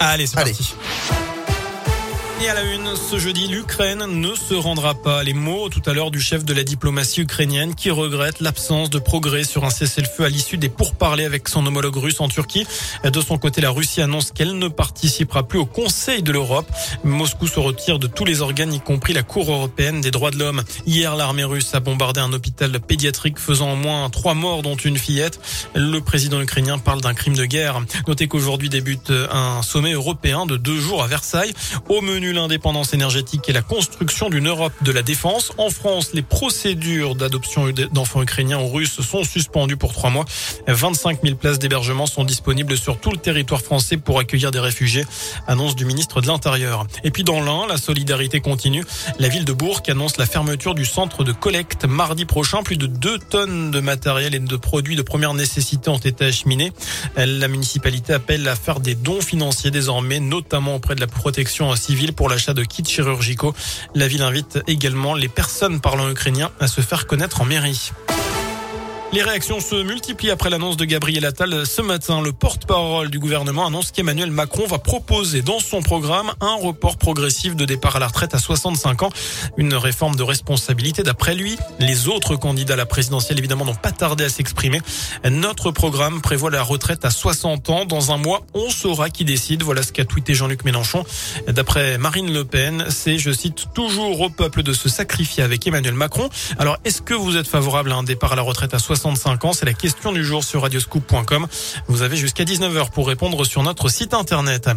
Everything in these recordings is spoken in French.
Allez, c'est parti. Et à la une, ce jeudi, l'Ukraine ne se rendra pas. Les mots tout à l'heure du chef de la diplomatie ukrainienne qui regrette l'absence de progrès sur un cessez-le-feu à l'issue des pourparlers avec son homologue russe en Turquie. De son côté, la Russie annonce qu'elle ne participera plus au Conseil de l'Europe. Moscou se retire de tous les organes, y compris la Cour européenne des droits de l'homme. Hier, l'armée russe a bombardé un hôpital pédiatrique faisant au moins trois morts, dont une fillette. Le président ukrainien parle d'un crime de guerre. Notez qu'aujourd'hui débute un sommet européen de deux jours à Versailles. Au menu l'indépendance énergétique et la construction d'une Europe de la défense. En France, les procédures d'adoption d'enfants ukrainiens ou russes sont suspendues pour trois mois. 25 000 places d'hébergement sont disponibles sur tout le territoire français pour accueillir des réfugiés, annonce du ministre de l'Intérieur. Et puis dans l'Ain, la solidarité continue. La ville de Bourg annonce la fermeture du centre de collecte mardi prochain. Plus de 2 tonnes de matériel et de produits de première nécessité ont été acheminés. La municipalité appelle à faire des dons financiers désormais, notamment auprès de la protection civile pour l'achat de kits chirurgicaux. La ville invite également les personnes parlant ukrainien à se faire connaître en mairie. Les réactions se multiplient après l'annonce de Gabriel Attal ce matin. Le porte-parole du gouvernement annonce qu'Emmanuel Macron va proposer dans son programme un report progressif de départ à la retraite à 65 ans. Une réforme de responsabilité d'après lui. Les autres candidats à la présidentielle évidemment n'ont pas tardé à s'exprimer. Notre programme prévoit la retraite à 60 ans. Dans un mois, on saura qui décide. Voilà ce qu'a tweeté Jean-Luc Mélenchon. D'après Marine Le Pen, c'est, je cite, toujours au peuple de se sacrifier avec Emmanuel Macron. Alors, est-ce que vous êtes favorable à un départ à la retraite à 60 65 ans. C'est la question du jour sur radioscoop.com. Vous avez jusqu'à 19h pour répondre sur notre site internet.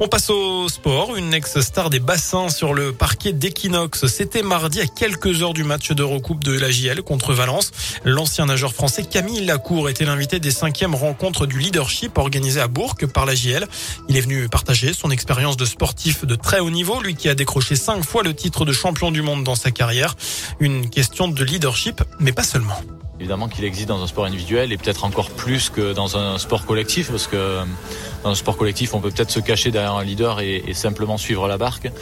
On passe au sport. Une ex-star des bassins sur le parquet d'Equinox. C'était mardi à quelques heures du match de recoupe de la JL contre Valence. L'ancien nageur français Camille Lacour était l'invité des cinquièmes rencontres du leadership organisées à Bourg par la JL. Il est venu partager son expérience de sportif de très haut niveau, lui qui a décroché cinq fois le titre de champion du monde dans sa carrière. Une question de leadership, mais pas seulement. Évidemment qu'il existe dans un sport individuel et peut-être encore plus que dans un sport collectif parce que dans un sport collectif on peut peut-être se cacher derrière un leader et, simplement suivre la barque.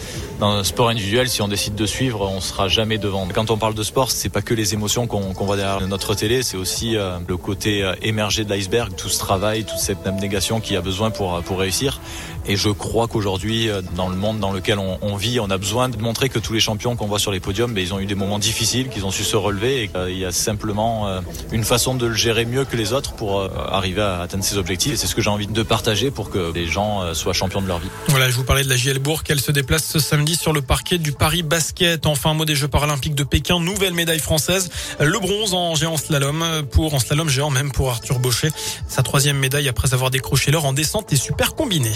Dans un sport individuel si on décide de suivre on sera jamais devant. Quand on parle de sport c'est pas que les émotions qu'on qu voit derrière notre télé c'est aussi euh, le côté euh, émergé de l'iceberg, tout ce travail, toute cette abnégation qu'il y a besoin pour, pour réussir. Et je crois qu'aujourd'hui euh, dans le monde dans lequel on, vit on a besoin de montrer que tous les champions qu'on voit sur les podiums ben, ils ont eu des moments difficiles, qu'ils ont su se relever et qu'il y a simplement euh, une façon de le gérer mieux que les autres pour euh, arriver à atteindre ses objectifs. Et c'est ce que j'ai envie de partager pour que les gens euh, soient champions de leur vie. Voilà, je vous parlais de la JL Bourg. Elle se déplace ce samedi sur le parquet du Paris Basket. Enfin, un mot des Jeux Paralympiques de Pékin. Nouvelle médaille française. Le bronze en géant slalom pour, en slalom géant même pour Arthur Baucher. Sa troisième médaille après avoir décroché l'or en descente et super combiné.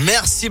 Merci.